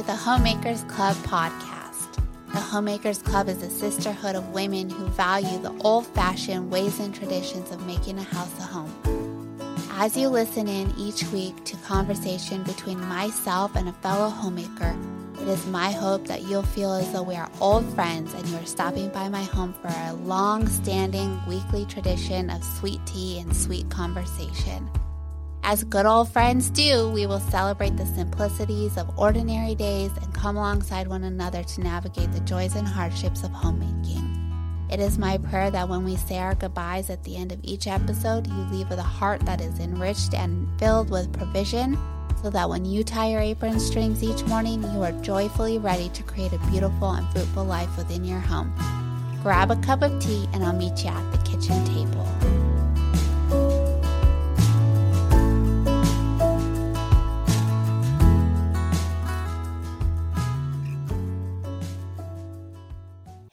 to the Homemakers Club podcast. The Homemakers Club is a sisterhood of women who value the old fashioned ways and traditions of making a house a home. As you listen in each week to conversation between myself and a fellow homemaker, it is my hope that you'll feel as though we are old friends and you are stopping by my home for a long standing weekly tradition of sweet tea and sweet conversation. As good old friends do, we will celebrate the simplicities of ordinary days and come alongside one another to navigate the joys and hardships of homemaking. It is my prayer that when we say our goodbyes at the end of each episode, you leave with a heart that is enriched and filled with provision, so that when you tie your apron strings each morning, you are joyfully ready to create a beautiful and fruitful life within your home. Grab a cup of tea, and I'll meet you at the kitchen table.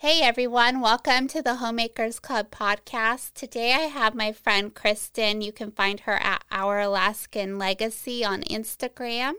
Hey everyone, welcome to the Homemakers Club podcast. Today I have my friend Kristin. You can find her at Our Alaskan Legacy on Instagram.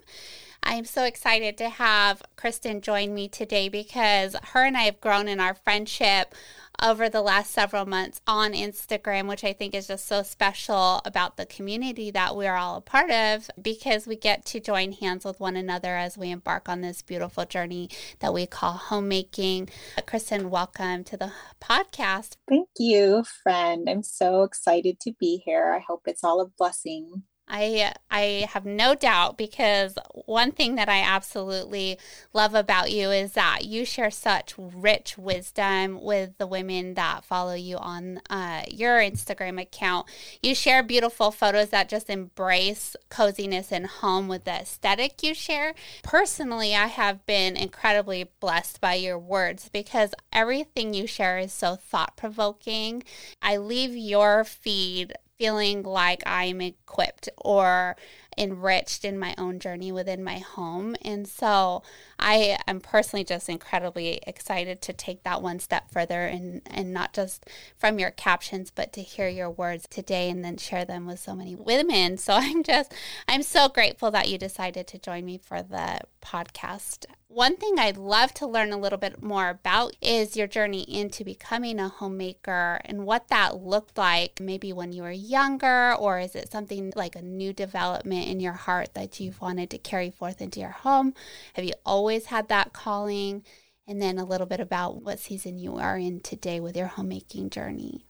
I'm so excited to have Kristin join me today because her and I have grown in our friendship over the last several months on Instagram, which I think is just so special about the community that we are all a part of because we get to join hands with one another as we embark on this beautiful journey that we call homemaking. Kristin, welcome to the podcast. Thank you, friend. I'm so excited to be here. I hope it's all a blessing. I I have no doubt because one thing that I absolutely love about you is that you share such rich wisdom with the women that follow you on uh, your Instagram account. You share beautiful photos that just embrace coziness and home with the aesthetic you share. Personally, I have been incredibly blessed by your words because everything you share is so thought provoking. I leave your feed feeling like I'm equipped or enriched in my own journey within my home. And so I am personally just incredibly excited to take that one step further and, and not just from your captions, but to hear your words today and then share them with so many women. So I'm just, I'm so grateful that you decided to join me for the podcast. One thing I'd love to learn a little bit more about is your journey into becoming a homemaker and what that looked like maybe when you were younger, or is it something like a new development in your heart that you've wanted to carry forth into your home? Have you always had that calling? And then a little bit about what season you are in today with your homemaking journey.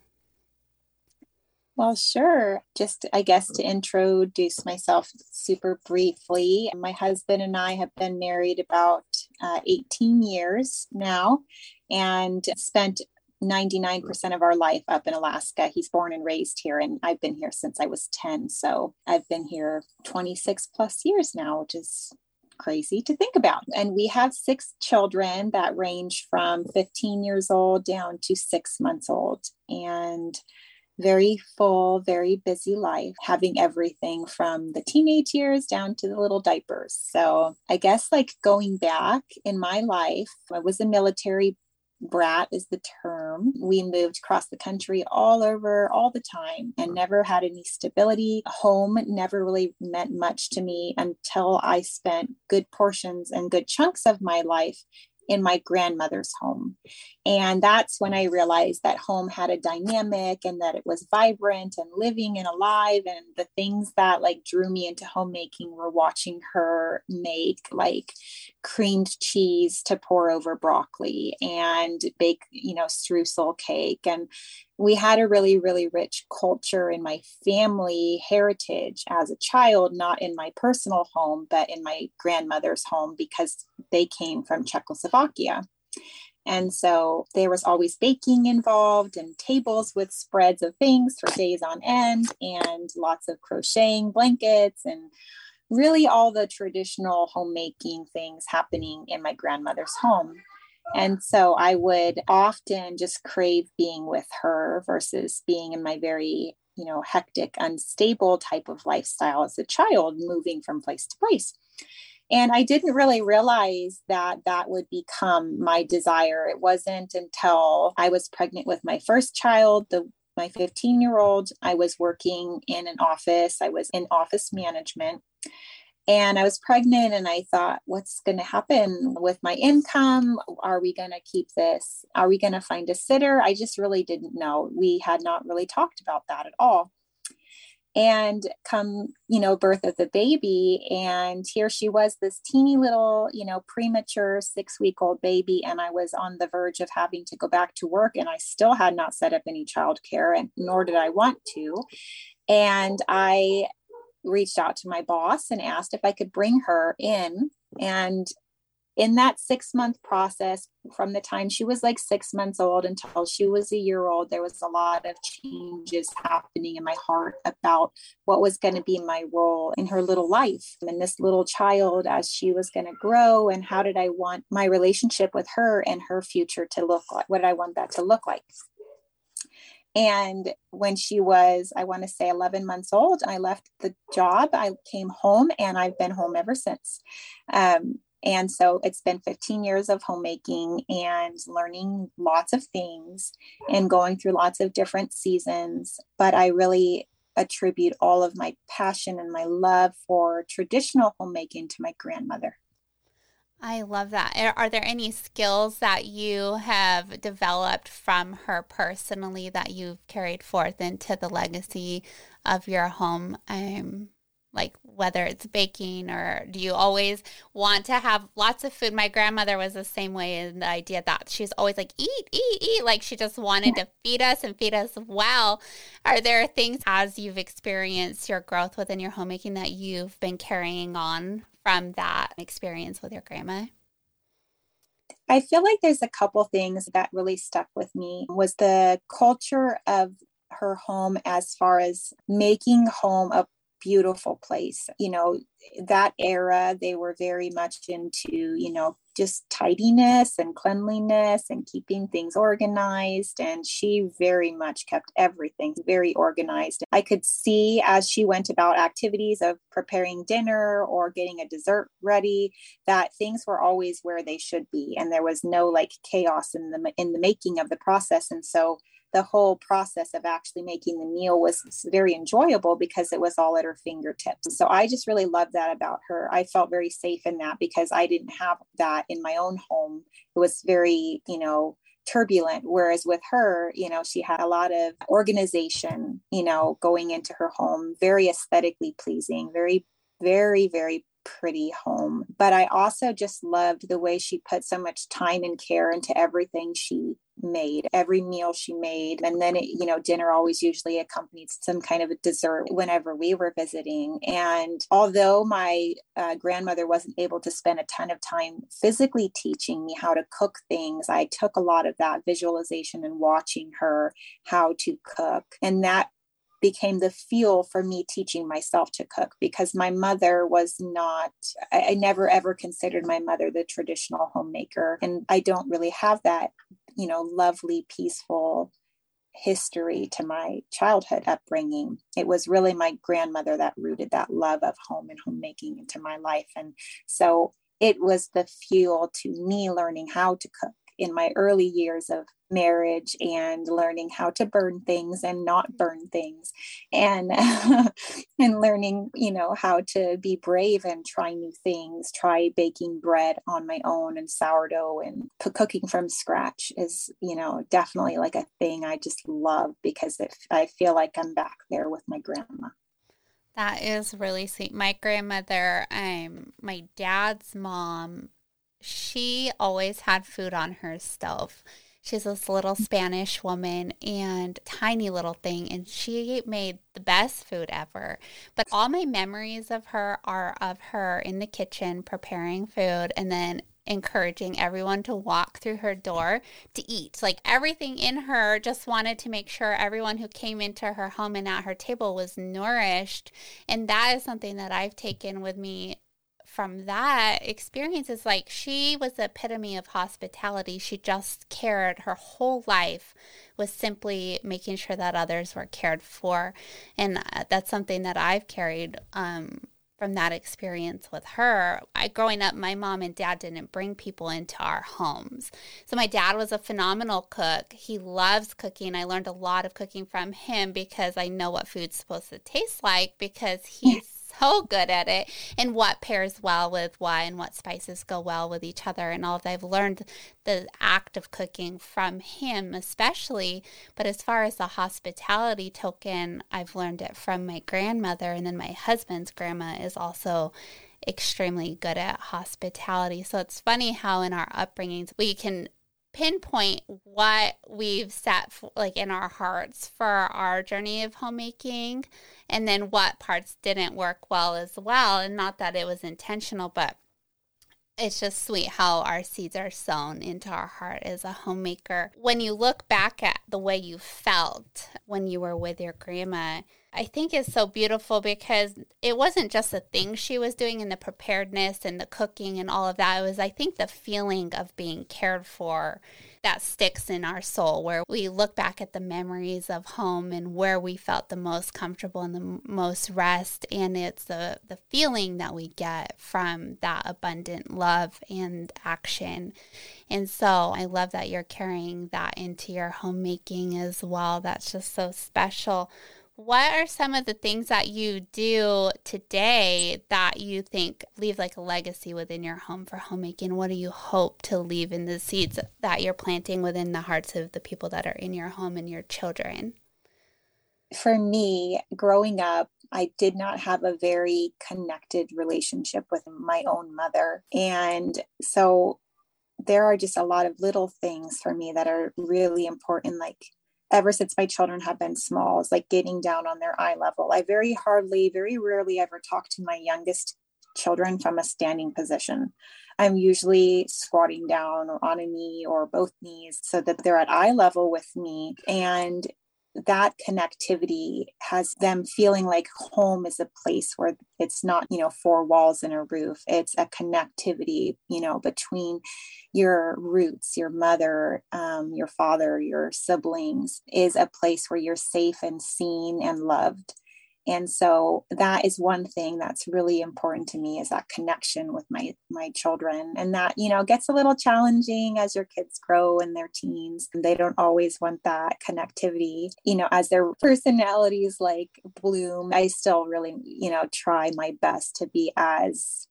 Well, sure. Just, I guess, to introduce myself super briefly, my husband and I have been married about uh, 18 years now and spent 99% of our life up in Alaska. He's born and raised here, and I've been here since I was 10. So I've been here 26 plus years now, which is crazy to think about. And we have six children that range from 15 years old down to six months old. And very full, very busy life, having everything from the teenage years down to the little diapers. So I guess like going back in my life, I was a military brat is the term. We moved across the country all over all the time and mm-hmm. never had any stability. Home never really meant much to me until I spent good portions and good chunks of my life in my grandmother's home. And that's when I realized that home had a dynamic and that it was vibrant and living and alive. And the things that like drew me into homemaking were watching her make like creamed cheese to pour over broccoli and bake, you know, streusel cake. And we had a really, really rich culture in my family heritage as a child, not in my personal home, but in my grandmother's home because they came from Czechoslovakia. And so there was always baking involved and tables with spreads of things for days on end and lots of crocheting blankets and really all the traditional homemaking things happening in my grandmother's home. And so I would often just crave being with her versus being in my very, you know, hectic, unstable type of lifestyle as a child, moving from place to place. And I didn't really realize that that would become my desire. It wasn't until I was pregnant with my first child, the my 15 year old, I was working in an office. I was in office management And I was pregnant and I thought, what's going to happen with my income? Are we going to keep this? Are we going to find a sitter? I just really didn't know. We had not really talked about that at all and come you know birth of the baby and here she was this teeny little you know premature six week old baby and i was on the verge of having to go back to work and i still had not set up any childcare and nor did i want to and i reached out to my boss and asked if i could bring her in. And in that six month process from the time she was like six months old until she was a year old there was a lot of changes happening in my heart about what was going to be my role in her little life. And this little child as she was going to grow and how did i want my relationship with her and her future to look like what did i want that to look like and when she was, I want to say 11 months old, I left the job. I came home and I've been home ever since. Um, and so it's been 15 years of homemaking and learning lots of things and going through lots of different seasons. But I really attribute all of my passion and my love for traditional homemaking to my grandmother. I love that. Are there any skills that you have developed from her personally that you've carried forth into the legacy of your home? Um, like whether it's baking or do you always want to have lots of food my grandmother was the same way in the idea that she's always like eat eat eat like she just wanted to feed us and feed us well are there things as you've experienced your growth within your homemaking that you've been carrying on from that experience with your grandma? I feel like there's a couple things that really stuck with me. Was the culture of her home as far as making home a beautiful place. You know, that era, they were very much into, you know, just tidiness and cleanliness and keeping things organized. And she very much kept everything very organized. I could see as she went about activities of preparing dinner or getting a dessert ready that things were always where they should be. And there was no like chaos in the in the making of the process. And so the whole process of actually making the meal was very enjoyable because it was all at her fingertips. So I just really loved that about her. I felt very safe in that because I didn't have that in my own home. It was very, you know, turbulent whereas with her you know she had a lot of organization you know going into her home very aesthetically pleasing very very very pretty home. But I also just loved the way she put so much time and care into everything she made, every meal she made. And then, it, you know, dinner always usually accompanied some kind of a dessert whenever we were visiting. And although my uh, grandmother wasn't able to spend a ton of time physically teaching me how to cook things, I took a lot of that visualization and watching her how to cook. And that became the fuel for me teaching myself to cook because my mother was not, I, I, never ever considered my mother the traditional homemaker. And I don't really have that, you know, lovely, peaceful history to my childhood upbringing. It was really my grandmother that rooted that love of home and homemaking into my life. And so it was the fuel to me learning how to cook in my early years of marriage and learning how to burn things and not burn things and and learning you know how to be brave and try new things try baking bread on my own and sourdough and cooking from scratch is you know definitely like a thing i just love because i feel like i'm back there with my grandma. That is really sweet. My grandmother um my dad's mom she always had food on her stove. She's this little Spanish woman and tiny little thing, and she made the best food ever. But all my memories of her are of her in the kitchen preparing food and then encouraging everyone to walk through her door to eat. Like everything in her just wanted to make sure everyone who came into her home and at her table was nourished. And that is something that I've taken with me from that experience is like she was the epitome of hospitality. She just cared her whole life was simply making sure that others were cared for. And uh, that's something that I've carried um, from that experience with her. I growing up, my mom and dad didn't bring people into our homes. So my dad was a phenomenal cook. He loves cooking. I learned a lot of cooking from him because I know what food's supposed to taste like because he's so good at it and what pairs well with what and what spices go well with each other and all of that. I've learned the act of cooking from him, especially. But as far as the hospitality token, I've learned it from my grandmother, and then my husband's grandma is also extremely good at hospitality. So it's funny how in our upbringings we can pinpoint what we've set for, like in our hearts for our journey of homemaking and then what parts didn't work well as well and not that it was intentional but it's just sweet how our seeds are sown into our heart as a homemaker. When you look back at the way you felt when you were with your grandma, I think is so beautiful because it wasn't just the things she was doing and the preparedness and the cooking and all of that. It was, I think, the feeling of being cared for that sticks in our soul, where we look back at the memories of home and where we felt the most comfortable and the most rest. And it's the, the feeling that we get from that abundant love and action. And so I love that you're carrying that into your homemaking as well. That's just so special. What are some of the things that you do today that you think leave like a legacy within your home for homemaking? What do you hope to leave in the seeds that you're planting within the hearts of the people that are in your home and your children? For me, growing up, I did not have a very connected relationship with my own mother. And so there are just a lot of little things for me that are really important, like ever since my children have been small is like getting down on their eye level. I very hardly, very rarely ever talk to my youngest children from a standing position. I'm usually squatting down or on a knee or both knees so that they're at eye level with me. And that connectivity has them feeling like home is a place where it's not you know four walls and a roof. It's a connectivity you know between your roots your mother um, your father your siblings is a place where you're safe and seen and loved and so that is one thing that's really important to me is that connection with my my children and that you know gets a little challenging as your kids grow in their teens they don't always want that connectivity. You know as their personalities like bloom i still really you know try my best to be as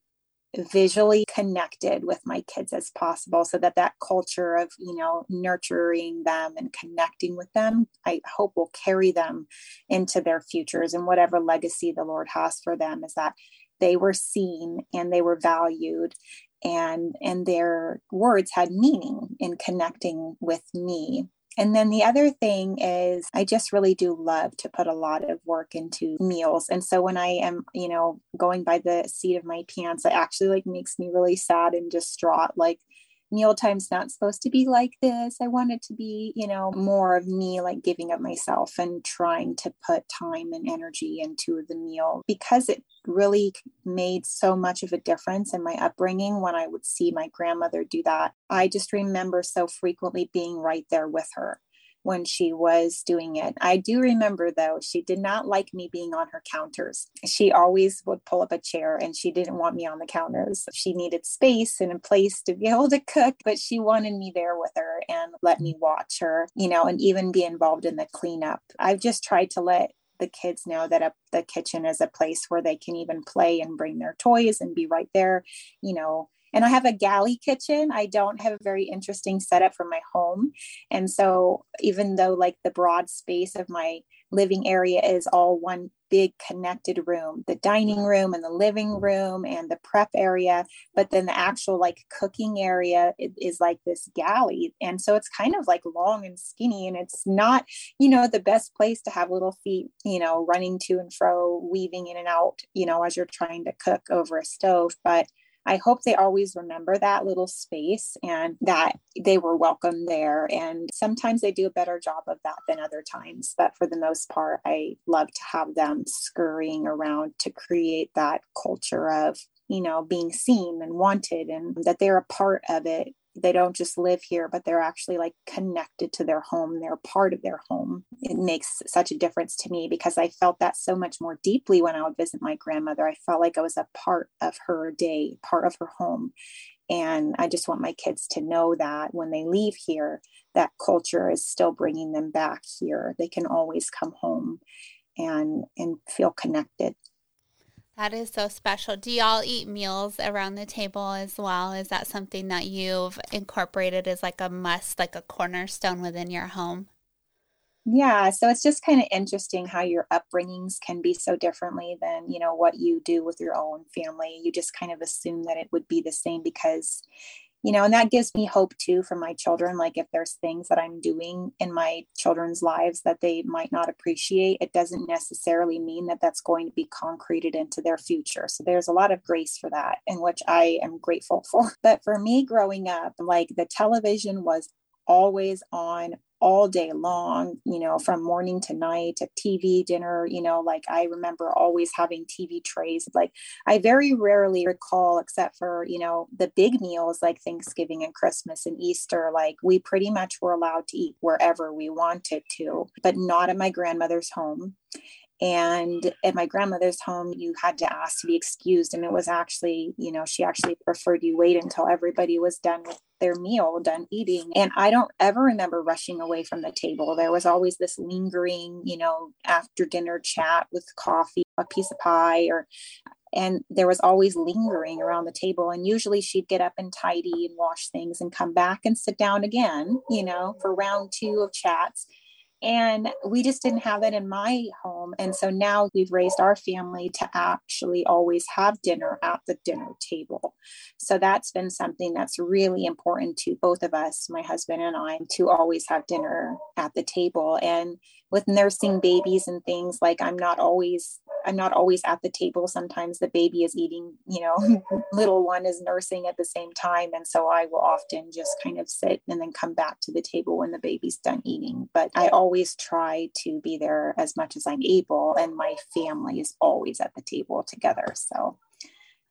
visually connected with my kids as possible so that that culture of you know nurturing them and connecting with them i hope will carry them into their futures and whatever legacy the lord has for them is that they were seen and they were valued and and their words had meaning in connecting with me and then the other thing is, I just really do love to put a lot of work into meals. And so when I am, you know, going by the seat of my pants, it actually like makes me really sad and distraught. Like, meal time's not supposed to be like this. I want it to be, you know, more of me like giving up myself and trying to put time and energy into the meal because it really made so much of a difference in my upbringing when I would see my grandmother do that. I just remember so frequently being right there with her when she was doing it. I do remember though, she did not like me being on her counters. She always would pull up a chair and she didn't want me on the counters. She needed space and a place to be able to cook, but she wanted me there with her and let me watch her, you know, and even be involved in the cleanup. I've just tried to let the kids know that a, the kitchen is a place where they can even play and bring their toys and be right there, you know, and I have a galley kitchen. I don't have a very interesting setup for my home. And so, even though like the broad space of my living area is all one big connected room the dining room and the living room and the prep area but then the actual like cooking area is like this galley and so it's kind of like long and skinny and it's not you know the best place to have little feet you know running to and fro weaving in and out you know as you're trying to cook over a stove but I hope they always remember that little space and that they were welcome there. And sometimes they do a better job of that than other times. But for the most part, I love to have them scurrying around to create that culture of you know being seen and wanted and that they're a part of it they don't just live here but they're actually like connected to their home. They're part of their home. It makes such a difference to me because i felt that so much more deeply when i would visit my grandmother. I felt like i was a part of her day part of her home. And i just want my kids to know that when they leave here that culture is still bringing them back here. They can always come home and and feel connected That is so special. Do y'all eat meals around the table as well? Is that something that you've incorporated as like a must, like a cornerstone within your home? Yeah, so it's just kind of interesting how your upbringings can be so differently than, you know, what you do with your own family. You just kind of assume that it would be the same because, you know, and that gives me hope too for my children. Like if there's things that I'm doing in my children's lives that they might not appreciate, it doesn't necessarily mean that that's going to be concreted into their future. So there's a lot of grace for that, in which I am grateful for. But for me growing up, like the television was always on all day long, you know, from morning to night to TV, dinner, you know, like I remember always having TV trays. Like I very rarely recall, except for, you know, the big meals like Thanksgiving and Christmas and Easter, like we pretty much were allowed to eat wherever we wanted to, but not at my grandmother's home. And at my grandmother's home, you had to ask to be excused. And it was actually, you know, she actually preferred you wait until everybody was done with their meal, done eating. And I don't ever remember rushing away from the table. There was always this lingering, you know, after dinner chat with coffee, a piece of pie, or and there was always lingering around the table and usually she'd get up and tidy and wash things and come back and sit down again you know for round two of chats and we just didn't have that in my home. And so now we've raised our family to actually always have dinner at the dinner table. So that's been something that's really important to both of us, my husband and I, to always have dinner at the table. And with nursing babies and things like i'm not always i'm not always at the table. Sometimes the baby is eating you know little one is nursing at the same time. And so i will often just kind of sit and then come back to the table when the baby's done eating. But i always try to be there as much as i'm able and my family is always at the table together. So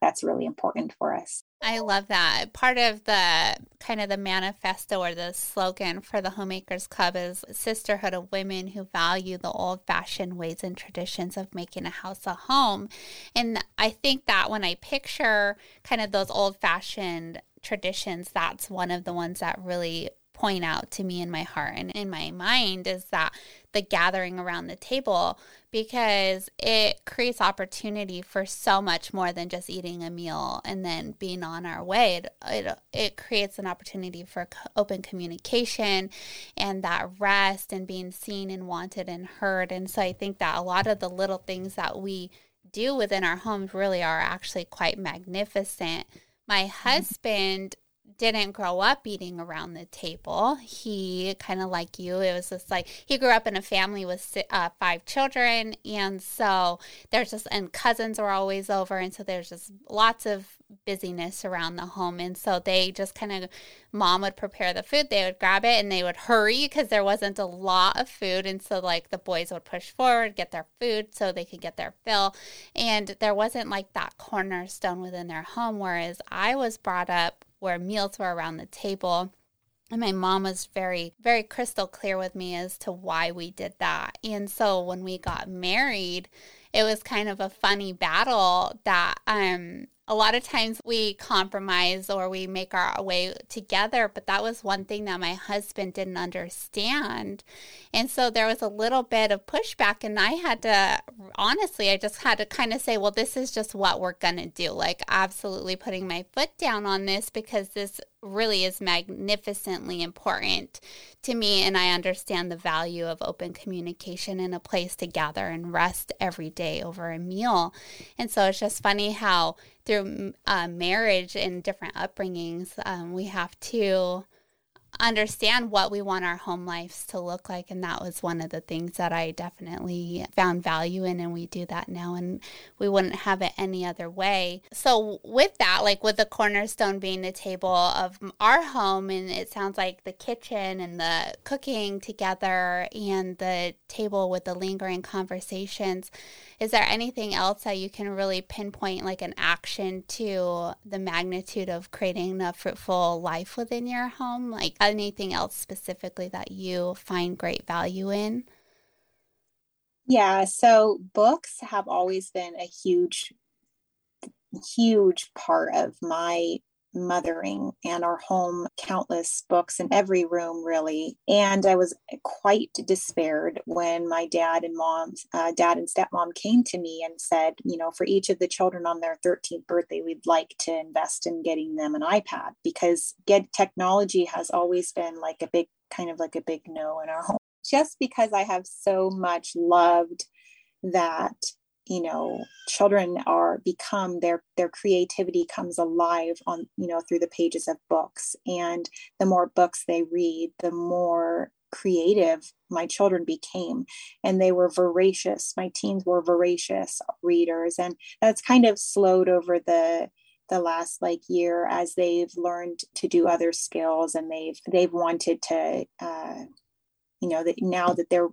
that's really important for us. I love that. Part of the kind of the manifesto or the slogan for the Homemakers Club is sisterhood of women who value the old fashioned ways and traditions of making a house a home. And I think that when I picture kind of those old fashioned traditions, that's one of the ones that really point out to me in my heart and in my mind is that the gathering around the table because it creates opportunity for so much more than just eating a meal and then being on our way. It, it, it creates an opportunity for open communication and that rest and being seen and wanted and heard. And so I think that a lot of the little things that we do within our homes really are actually quite magnificent. My mm-hmm. husband didn't grow up eating around the table. He kind of like you, it was just like he grew up in a family with uh, five children, and so there's just and cousins were always over, and so there's just lots of busyness around the home, and so they just kind of mom would prepare the food, they would grab it, and they would hurry because there wasn't a lot of food, and so like the boys would push forward, get their food so they could get their fill, and there wasn't like that cornerstone within their home. Whereas I was brought up where meals were around the table. And my mom was very, very crystal clear with me as to why we did that. And so when we got married, it was kind of a funny battle that um a lot of times we compromise or we make our way together, but that was one thing that my husband didn't understand. And so there was a little bit of pushback, and I had to, honestly, I just had to kind of say, well, this is just what we're going to do. Like, absolutely putting my foot down on this because this really is magnificently important to me. And I understand the value of open communication and a place to gather and rest every day over a meal. And so it's just funny how through uh, marriage and different upbringings, um, we have to understand what we want our home lives to look like. And that was one of the things that I definitely found value in. And we do that now, and we wouldn't have it any other way. So, with that, like with the cornerstone being the table of our home, and it sounds like the kitchen and the cooking together and the table with the lingering conversations is there anything else that you can really pinpoint, like an action to the magnitude of creating a fruitful life within your home? Like anything else specifically that you find great value in? Yeah, so books have always been a huge, huge part of my mothering and our home countless books in every room really. And i was quite despaired when my dad and mom uh, dad and stepmom came to me and said you know for each of the children on their 13th birthday we'd like to invest in getting them an ipad because get technology has always been like a big kind of like a big no in our home. Just because i have so much loved that you know children are become their their creativity comes alive on you know through the pages of books. And the more books they read the more creative my children became. And they were voracious. My teens were voracious readers. And that's kind of slowed over the the last like year as they've learned to do other skills and they've they've wanted to uh, you know that now that they're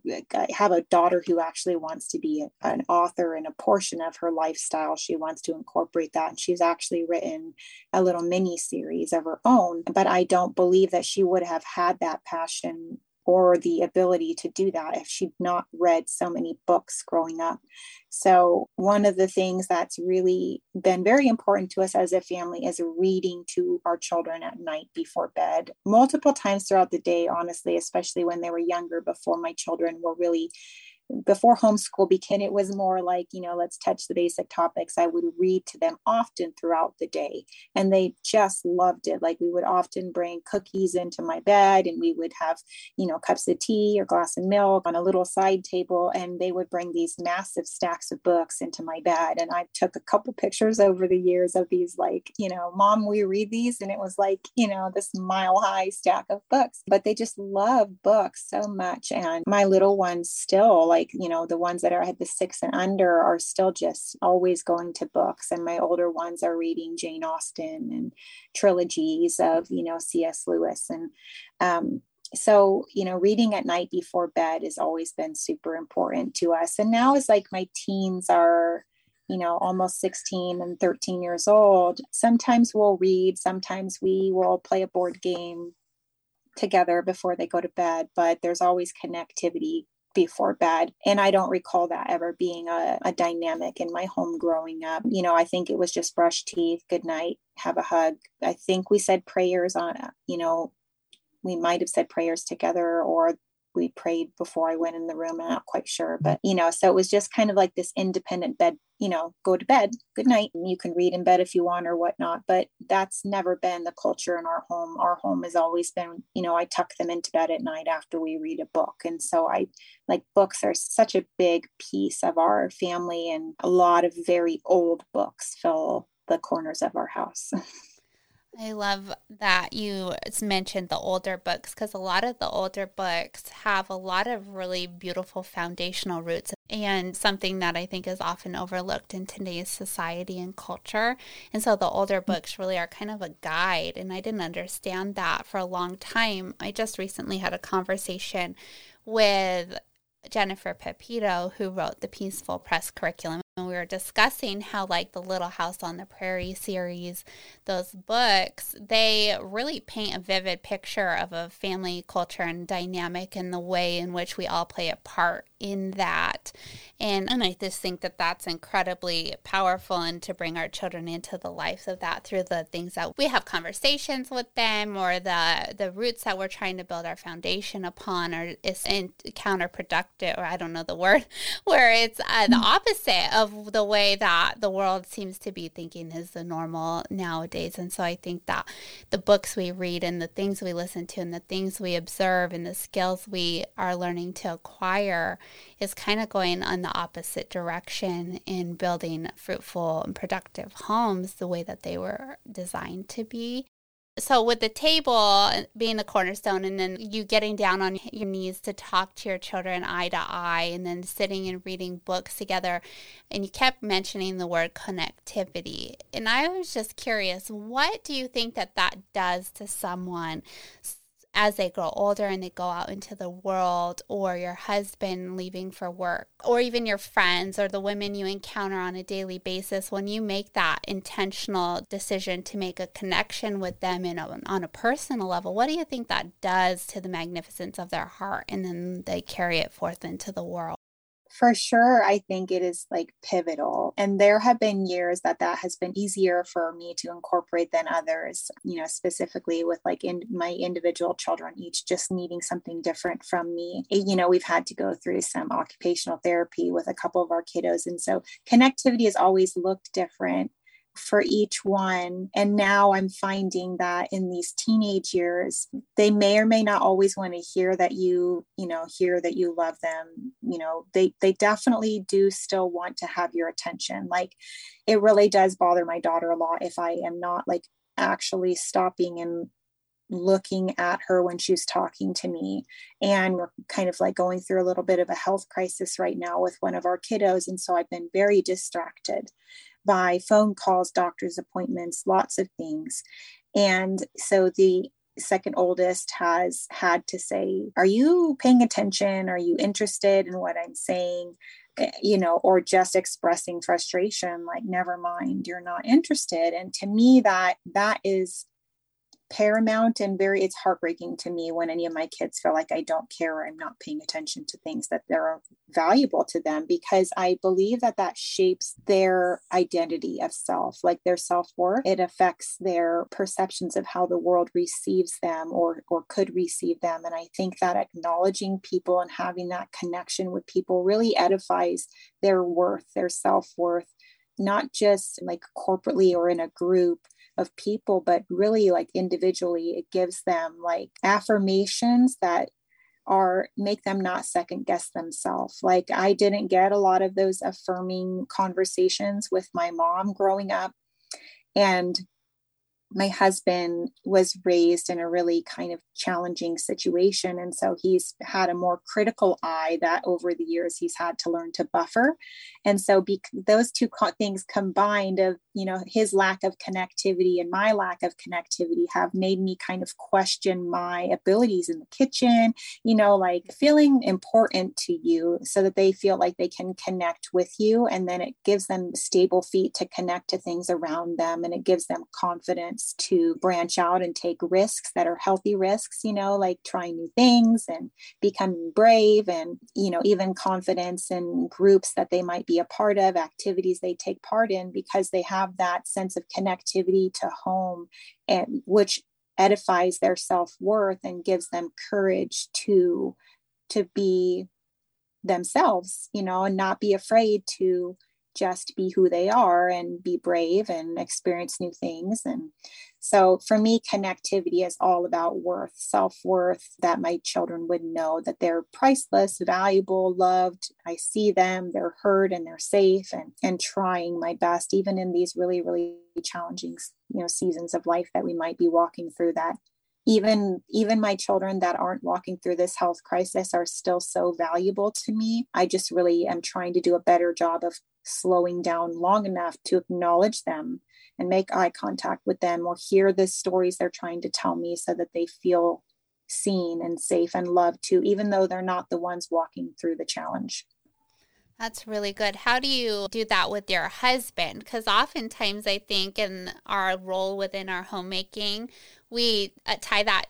have a daughter who actually wants to be an author and a portion of her lifestyle. She wants to incorporate that and she's actually written a little mini series of her own but i don't believe that she would have had that passion or the ability to do that if she'd not read so many books growing up. So, one of the things that's really been very important to us as a family is reading to our children at night before bed, multiple times throughout the day, honestly, especially when they were younger, before my children were really before homeschool began, it was more like, you know, let's touch the basic topics. I would read to them often throughout the day, and they just loved it. Like we would often bring cookies into my bed, and we would have, you know, cups of tea or glass of milk on a little side table, and they would bring these massive stacks of books into my bed. And I took a couple pictures over the years of these, like, you know, mom, we read these, and it was like, you know, this mile high stack of books. But they just love books so much, and my little ones still like you know the ones that are at the six and under are still just always going to books and my older ones are reading jane austen and trilogies of you know cs lewis. And um, so you know reading at night before bed has always been super important to us. And now as like my teens are you know almost 16 and 13 years old sometimes we'll read sometimes we will play a board game together before they go to bed but there's always connectivity before bed. And I don't recall that ever being a, a, dynamic in my home growing up. You know, I think it was just brush teeth, good night, have a hug. I think we said prayers on, you know, we might have said prayers together or we prayed before I went in the room. I'm not quite sure, but you know, so it was just kind of like this independent bed, you know, go to bed, good night. You can read in bed if you want or whatnot, but that's never been the culture in our home. Our home has always been, you know, I tuck them into bed at night after we read a book. And so I like books are such a big piece of our family, and a lot of very old books fill the corners of our house. I love that you mentioned the older books because a lot of the older books have a lot of really beautiful foundational roots and something that I think is often overlooked in today's society and culture. And so the older mm. books really are kind of a guide. And I didn't understand that for a long time. I just recently had a conversation with Jennifer Pepito, who wrote the Peaceful Press curriculum. And we were discussing how, like the Little House on the Prairie series, those books, they really paint a vivid picture of a family culture and dynamic and the way in which we all play a part in that. And, and I just think that that's incredibly powerful and to bring our children into the lives of that through the things that we have conversations with them or the, the roots that we're trying to build our foundation upon or is counterproductive, or I don't know the word, where it's uh, the opposite of the way that the world seems to be thinking is the normal nowadays. And so I think that the books we read and the things we listen to and the things we observe and the skills we are learning to acquire is kind of going on the opposite direction in building fruitful and productive homes the way that they were designed to be. So, with the table uh, being the cornerstone, and then you getting down on your knees to talk to your children eye to eye, and then sitting and reading books together, and you kept mentioning the word connectivity. And I was just curious, what do you think that that does to someone as they grow older and they go out into the world, or your husband leaving for work, or even your friends or the women you encounter on a daily basis, when you make that intentional decision to make a connection with them in a, on a personal level, what do you think that does to the magnificence of their heart? And then they carry it forth into the world. For sure, I think it is like pivotal. And there have been years that that has been easier for me to incorporate than others, you know, specifically with like in my individual children, each just needing something different from me. Eh, you know, we've had to go through some occupational therapy with a couple of our kiddos. And so connectivity has always looked different for each one. And now I'm finding that in these teenage years, they may or may not always want to hear that you, you know, hear that you love them. You know, they they definitely do still want to have your attention. Like it really does bother my daughter a lot if I am not like actually stopping and looking at her when she's talking to me. And we're kind of like going through a little bit of a health crisis right now with one of our kiddos. And so I've been very distracted by phone calls, doctor's appointments, lots of things. And so the second oldest has had to say, Are you paying attention? Are you interested in what I'm saying? Eh, you know, or just expressing frustration, like, never mind, you're not interested. And to me, that that is paramount and very it's heartbreaking to me when any of my kids feel like I don't care or I'm not paying attention to things that they're valuable to them because I believe that that shapes their identity of self like their self-worth. It affects their perceptions of how the world receives them or or could receive them. And I think that acknowledging people and having that connection with people really edifies their worth their self-worth not just like corporately or in a group of people, but really like individually, it gives them like affirmations that are make them not second guess themselves. Like I didn't get a lot of those affirming conversations with my mom growing up. And my husband was raised in a really kind of challenging situation. And so he's had a more critical eye that over the years he's had to learn to buffer. And so be- those two co- things combined of you know his lack of connectivity and my lack of connectivity have made me kind of question my abilities in the kitchen you know like feeling important to you so that they feel like they can connect with you. And then it gives them stable feet to connect to things around them and it gives them confidence to branch out and take risks that are healthy risks you know like trying new things and becoming brave and you know even confidence in groups that they might be a part of activities they take part in because they have that sense of connectivity to home and which edifies their self-worth and gives them courage to to be themselves you know and not be afraid to just be who they are and be brave and experience new things and so for me, connectivity is all about worth, self worth, that my children would know that they're priceless, valuable, loved. I see them, they're heard and they're safe and, and trying my best, even in these really, really challenging, you know, seasons of life that we might be walking through that even even my children that aren't walking through this health crisis are still so valuable to me i just really am trying to do a better job of slowing down long enough to acknowledge them and make eye contact with them or hear the stories they're trying to tell me so that they feel seen and safe and loved too, even though they're not the ones walking through the challenge. That's really good. How do you do that with your husband? Because oftentimes I think in our role within our homemaking, we uh, tie that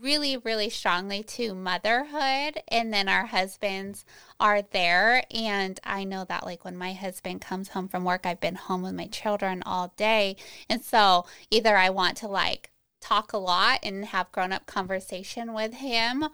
really, really strongly to motherhood. And then our husbands are there. And I know that, like, when my husband comes home from work, I've been home with my children all day. And so either I want to, like, talk a lot and have grown up conversation with him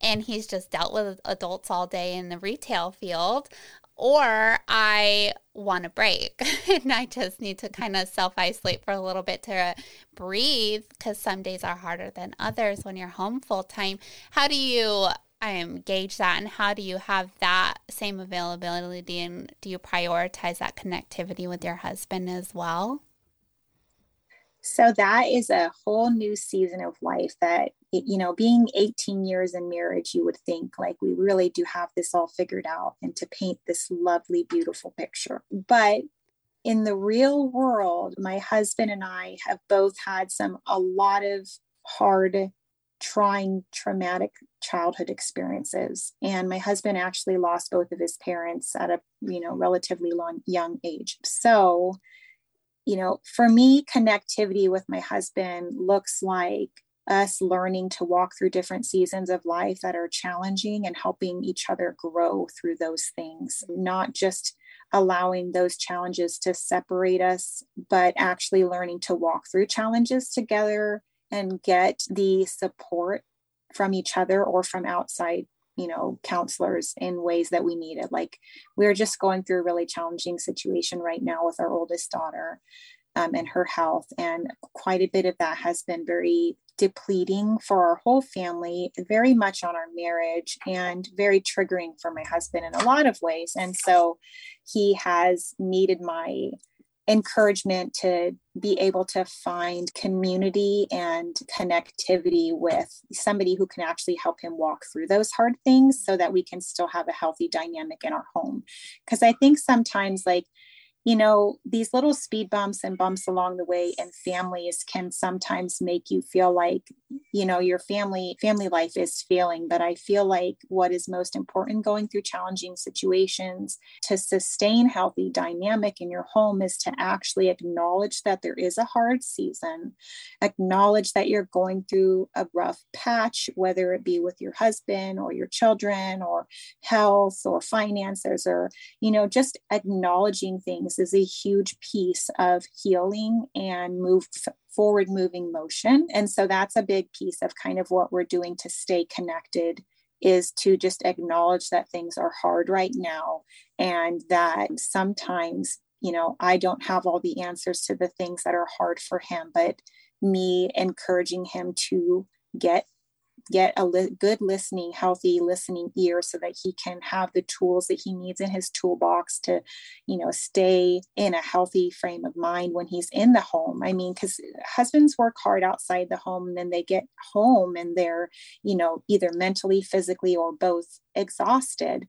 and he's just dealt with adults all day in the retail field or I want a break and I just need to kind of self isolate for a little bit to breathe because some days are harder than others when you're home full time. How do you um, gauge that and how do you have that same availability and do you prioritize that connectivity with your husband as well? So that is a whole new season of life that, you know, being 18 years in marriage, you would think like we really do have this all figured out and to paint this lovely, beautiful picture. But in the real world, my husband and I have both had some, a lot of hard, trying, traumatic childhood experiences. And my husband actually lost both of his parents at a, you know, relatively long, young age. So, you know, for me, connectivity with my husband looks like us learning to walk through different seasons of life that are challenging and helping each other grow through those things, not just allowing those challenges to separate us, but actually learning to walk through challenges together and get the support from each other or from outside you know counselors in ways that we needed like we're just going through a really challenging situation right now with our oldest daughter um, and her health and quite a bit of that has been very depleting for our whole family, very much on our marriage, and very triggering for my husband in a lot of ways. And so he has needed my encouragement to be able to find community and connectivity with somebody who can actually help him walk through those hard things so that we can still have a healthy dynamic in our home. Because I think sometimes, like, you know, these little speed bumps and bumps along the way in families can sometimes make you feel like, you know, your family family life is failing. But I feel like what is most important going through challenging situations to sustain healthy dynamic in your home is to actually acknowledge that there is a hard season, acknowledge that you're going through a rough patch, whether it be with your husband or your children or health or finances or, you know, just acknowledging things is a huge piece of healing and move forward moving motion. And so that's a big piece of kind of what we're doing to stay connected is to just acknowledge that things are hard right now and that sometimes you know i don't have all the answers to the things that are hard for him but me encouraging him to get get a li- good listening, healthy listening ear so that he can have the tools that he needs in his toolbox to, you know, stay in a healthy frame of mind when he's in the home. I mean, because husbands work hard outside the home and then they get home and they're, you know, either mentally, physically, or both exhausted.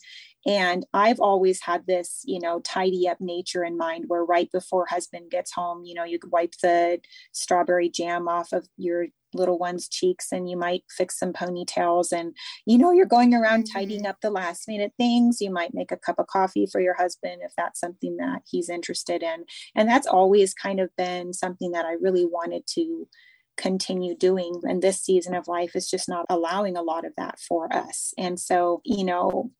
And I've always had this, you know, tidy up nature in mind where right before husband gets home, you know, you could wipe the strawberry jam off of your little one's cheeks and you might fix some ponytails. And you know you're going around mm-hmm. tidying up the last minute things. You might make a cup of coffee for your husband if that's something that he's interested in. And that's always kind of been something that I really wanted to continue doing. And this season of life is just not allowing a lot of that for us. And so you know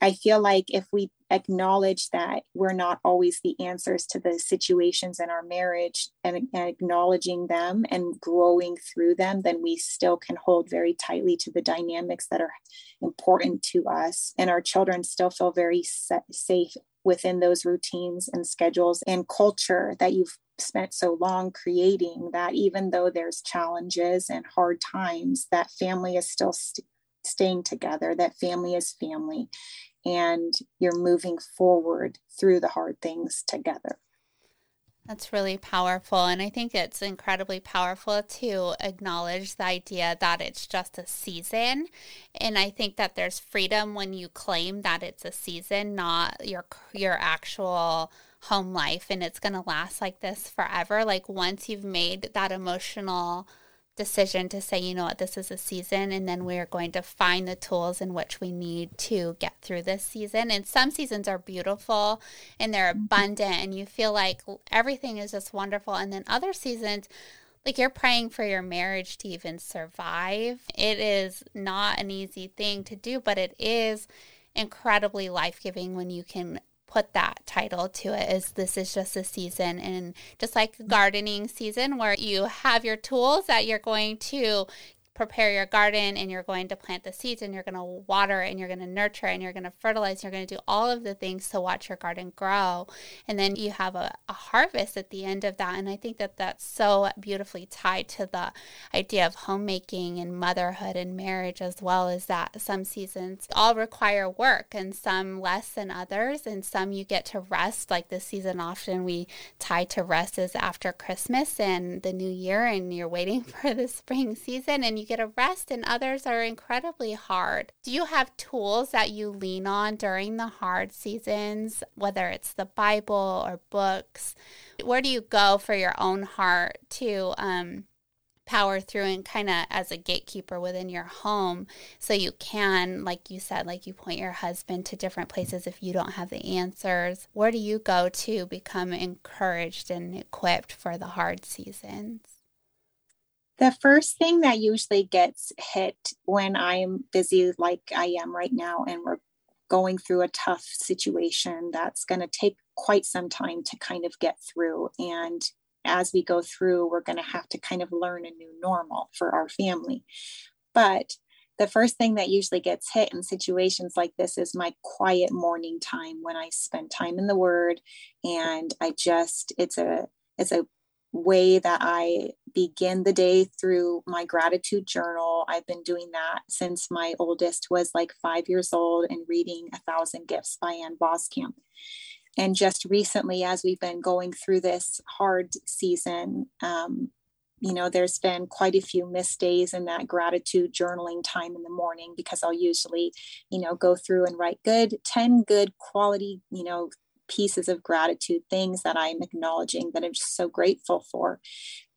I feel like if we acknowledge that we're not always the answers to the situations in our marriage and, and, acknowledging them and growing through them, then we still can hold very tightly to the dynamics that are important to us. And our children still feel very safe within those routines and schedules and culture that you've spent so long creating that even though there's challenges and hard times that family is still st- staying together that family is family and you're moving forward through the hard things together. That's really powerful. And I think it's incredibly powerful to acknowledge the idea that it's just a season. And I think that there's freedom when you claim that it's a season, not your your actual home life and it's going to last like this forever. Like once you've made that emotional decision to say, you know what, this is a season, and then we're going to find the tools in which we need to get through this season. And some seasons are beautiful and they're mm-hmm. abundant, and you feel like everything is just wonderful. And then other seasons, like you're praying for your marriage to even survive. It is not an easy thing to do, but it is incredibly life giving when you can put that title to it is this is just a season and just like gardening season where you have your tools that you're going to prepare your garden and you're going to plant the seeds and you're going to water and you're going to nurture and you're going to fertilize. You're going to do all of the things to watch your garden grow. And then you have a, a harvest at the end of that. And I think that that's so beautifully tied to the idea of homemaking and motherhood and marriage, as well as that some seasons all require work and some less than others. And some you get to rest. Like this season, often we tie to rest is after Christmas and the new year, and you're waiting for the spring season. And you you get a rest, and others are incredibly hard. Do you have tools that you lean on during the hard seasons, whether it's the Bible or books? Where do you go for your own heart to um, power through and kind of as a gatekeeper within your home so you can like you said like you point your husband to different places if you don't have the answers where do you go to become encouraged and equipped for the hard seasons The first thing that usually gets hit when I'm busy, like I am right now, and we're going through a tough situation that's going to take quite some time to kind of get through. And as we go through, we're going to have to kind of learn a new normal for our family. But the first thing that usually gets hit in situations like this is my quiet morning time when I spend time in the word and I just it's a it's a way that I begin the day through my gratitude journal. I've been doing that since my oldest was like five years old and reading A Thousand Gifts by Ann Voskamp. And just recently, as we've been going through this hard season, um, you know, there's been quite a few missed days in that gratitude journaling time in the morning because I'll usually, you know, go through and write good, 10 good quality, you know, pieces of gratitude, things that I'm acknowledging that I'm just so grateful for.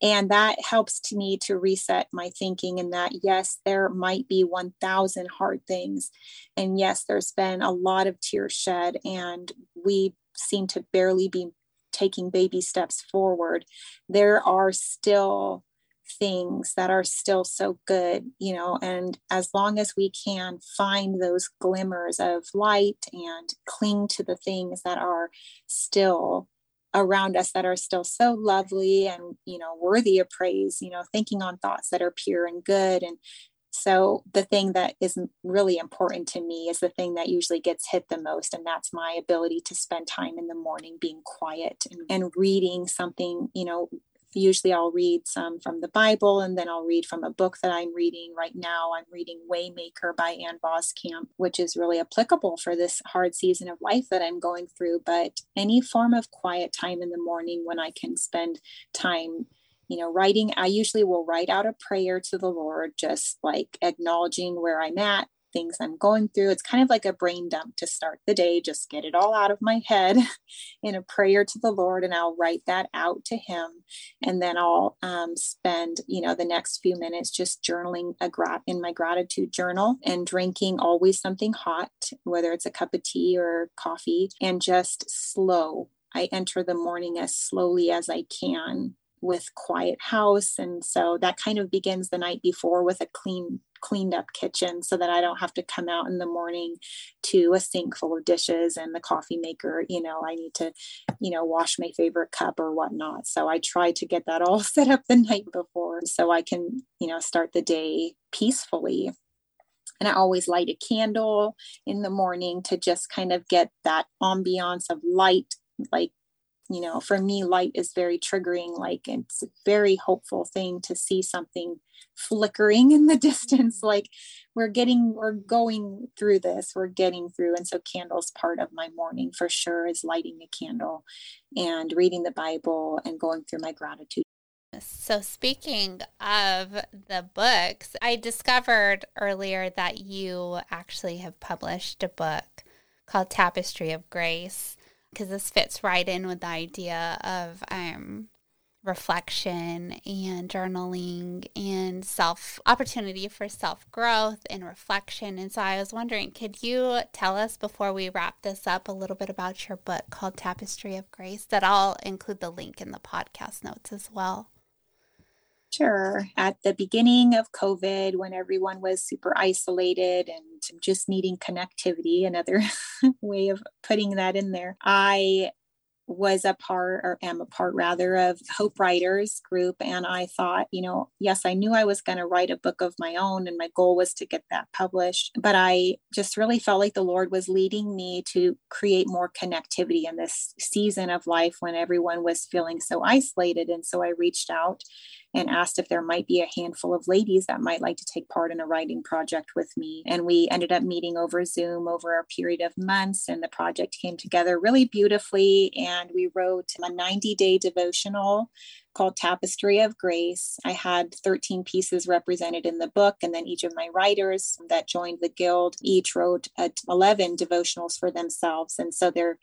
And that helps to me to reset my thinking in that, yes, there might be 1,000 hard things. And yes, there's been a lot of tears shed, and we seem to barely be taking baby steps forward. There are still things that are still so good, you know, and as long as we can find those glimmers of light and cling to the things that are still around us that are still so lovely and you know worthy of praise you know thinking on thoughts that are pure and good. And so the thing that is really important to me is the thing that usually gets hit the most and that's my ability to spend time in the morning being quiet and, and reading something you know usually I'll read some from the Bible and then I'll read from a book that I'm reading right now. I'm reading Way Maker by Ann Voskamp, which is really applicable for this hard season of life that I'm going through. But any form of quiet time in the morning when I can spend time you know, writing, I usually will write out a prayer to the Lord, just like acknowledging where I'm at, things I'm going through. It's kind of like a brain dump to start the day, just get it all out of my head in a prayer to the Lord, and I'll write that out to Him. And then I'll um, spend, you know, the next few minutes just journaling a grat in my gratitude journal and drinking always something hot, whether it's a cup of tea or coffee, and just slow. I enter the morning as slowly as I can with quiet house and so that kind of begins the night before with a clean cleaned up kitchen so that I don't have to come out in the morning to a sink full of dishes and the coffee maker. You know, I need to, you know, wash my favorite cup or whatnot. So I try to get that all set up the night before so I can, you know, start the day peacefully. And I always light a candle in the morning to just kind of get that ambiance of light, like you know for me light is very triggering like it's a very hopeful thing to see something flickering in the distance mm-hmm. like we're getting we're going through this we're getting through and so candles part of my morning for sure is lighting a candle and reading the bible and going through my gratitude so, speaking of the books, I discovered earlier that you actually have published a book called Tapestry of Grace because this fits right in with the idea of um, reflection and journaling and self opportunity for self growth and reflection. And so I was wondering, could you tell us before we wrap this up a little bit about your book called Tapestry of Grace? That I'll include the link in the podcast notes as well. Sure. At the beginning of COVID, when everyone was super isolated and just needing connectivity, another way of putting that in there, I was a part or am a part rather of Hope Writers group. And I thought, you know, yes, I knew I was going to write a book of my own and my goal was to get that published. But I just really felt like the Lord was leading me to create more connectivity in this season of life when everyone was feeling so isolated. And so I reached out and asked if there might be a handful of ladies that might like to take part in a writing project with me. And we ended up meeting over Zoom over a period of months, and the project came together really beautifully. And we wrote a 90 day devotional called Tapestry of Grace. I had 13 pieces represented in the book, and then each of my writers that joined the guild each wrote uh, 11 devotionals for themselves. And so they're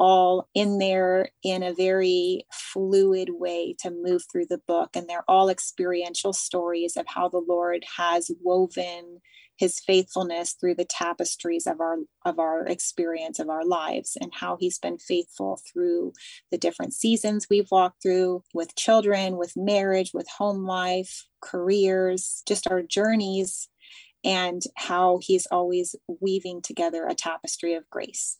all in there in a very fluid way to move through the book. And they're all experiential stories of how the Lord has woven his faithfulness through the tapestries of our of our experience of our lives and how he's been faithful through the different seasons we've walked through with children with marriage with home life careers just our journeys and how he's always weaving together a tapestry of grace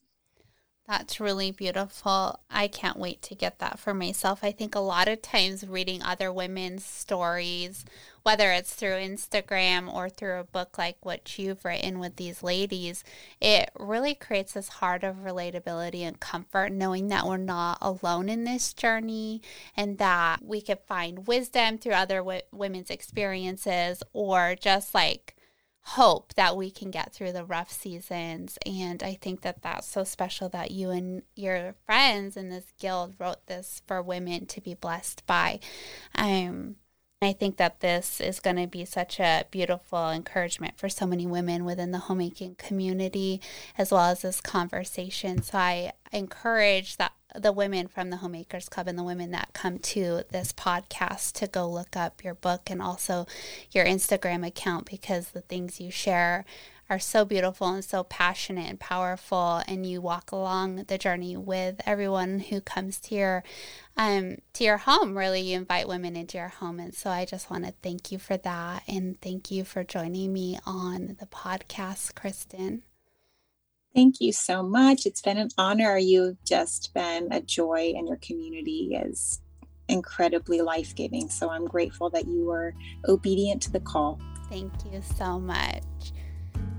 that's really beautiful. I can't wait to get that for myself. I think a lot of times reading other women's stories, whether it's through Instagram or through a book like what you've written with these ladies, it really creates this heart of relatability and comfort, knowing that we're not alone in this journey and that we can find wisdom through other w- women's experiences or just like hope that we can get through the rough seasons. And I think that that's so special that you and your friends in this guild wrote this for women to be blessed by. Um, I think that this is going to be such a beautiful encouragement for so many women within the homemaking community, as well as this conversation. So I encourage that the women from the Homemakers Club and the women that come to this podcast to go look up your book and also your Instagram account because the things you share are so beautiful and so passionate and powerful and you walk along the journey with everyone who comes to your um to your home. Really you invite women into your home and so I just want to thank you for that and thank you for joining me on the podcast Kristin Thank you so much. It's been an honor. You've just been a joy, and your community is incredibly life giving. So I'm grateful that you were obedient to the call. Thank you so much.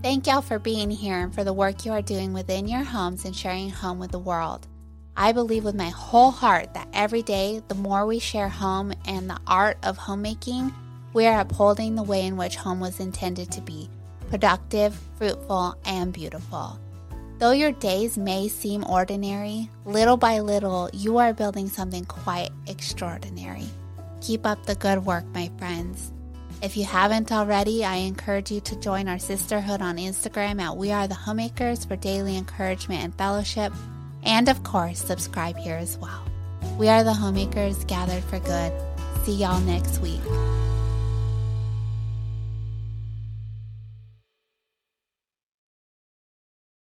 Thank y'all for being here and for the work you are doing within your homes and sharing home with the world. I believe with my whole heart that every day, the more we share home and the art of homemaking, we are upholding the way in which home was intended to be productive, fruitful, and beautiful. Though your days may seem ordinary, little by little, you are building something quite extraordinary. Keep up the good work, my friends. If you haven't already, I encourage you to join our sisterhood on Instagram at We Are the Homemakers for daily encouragement and fellowship. And of course, subscribe here as well. We are the homemakers gathered for good. See y'all next week.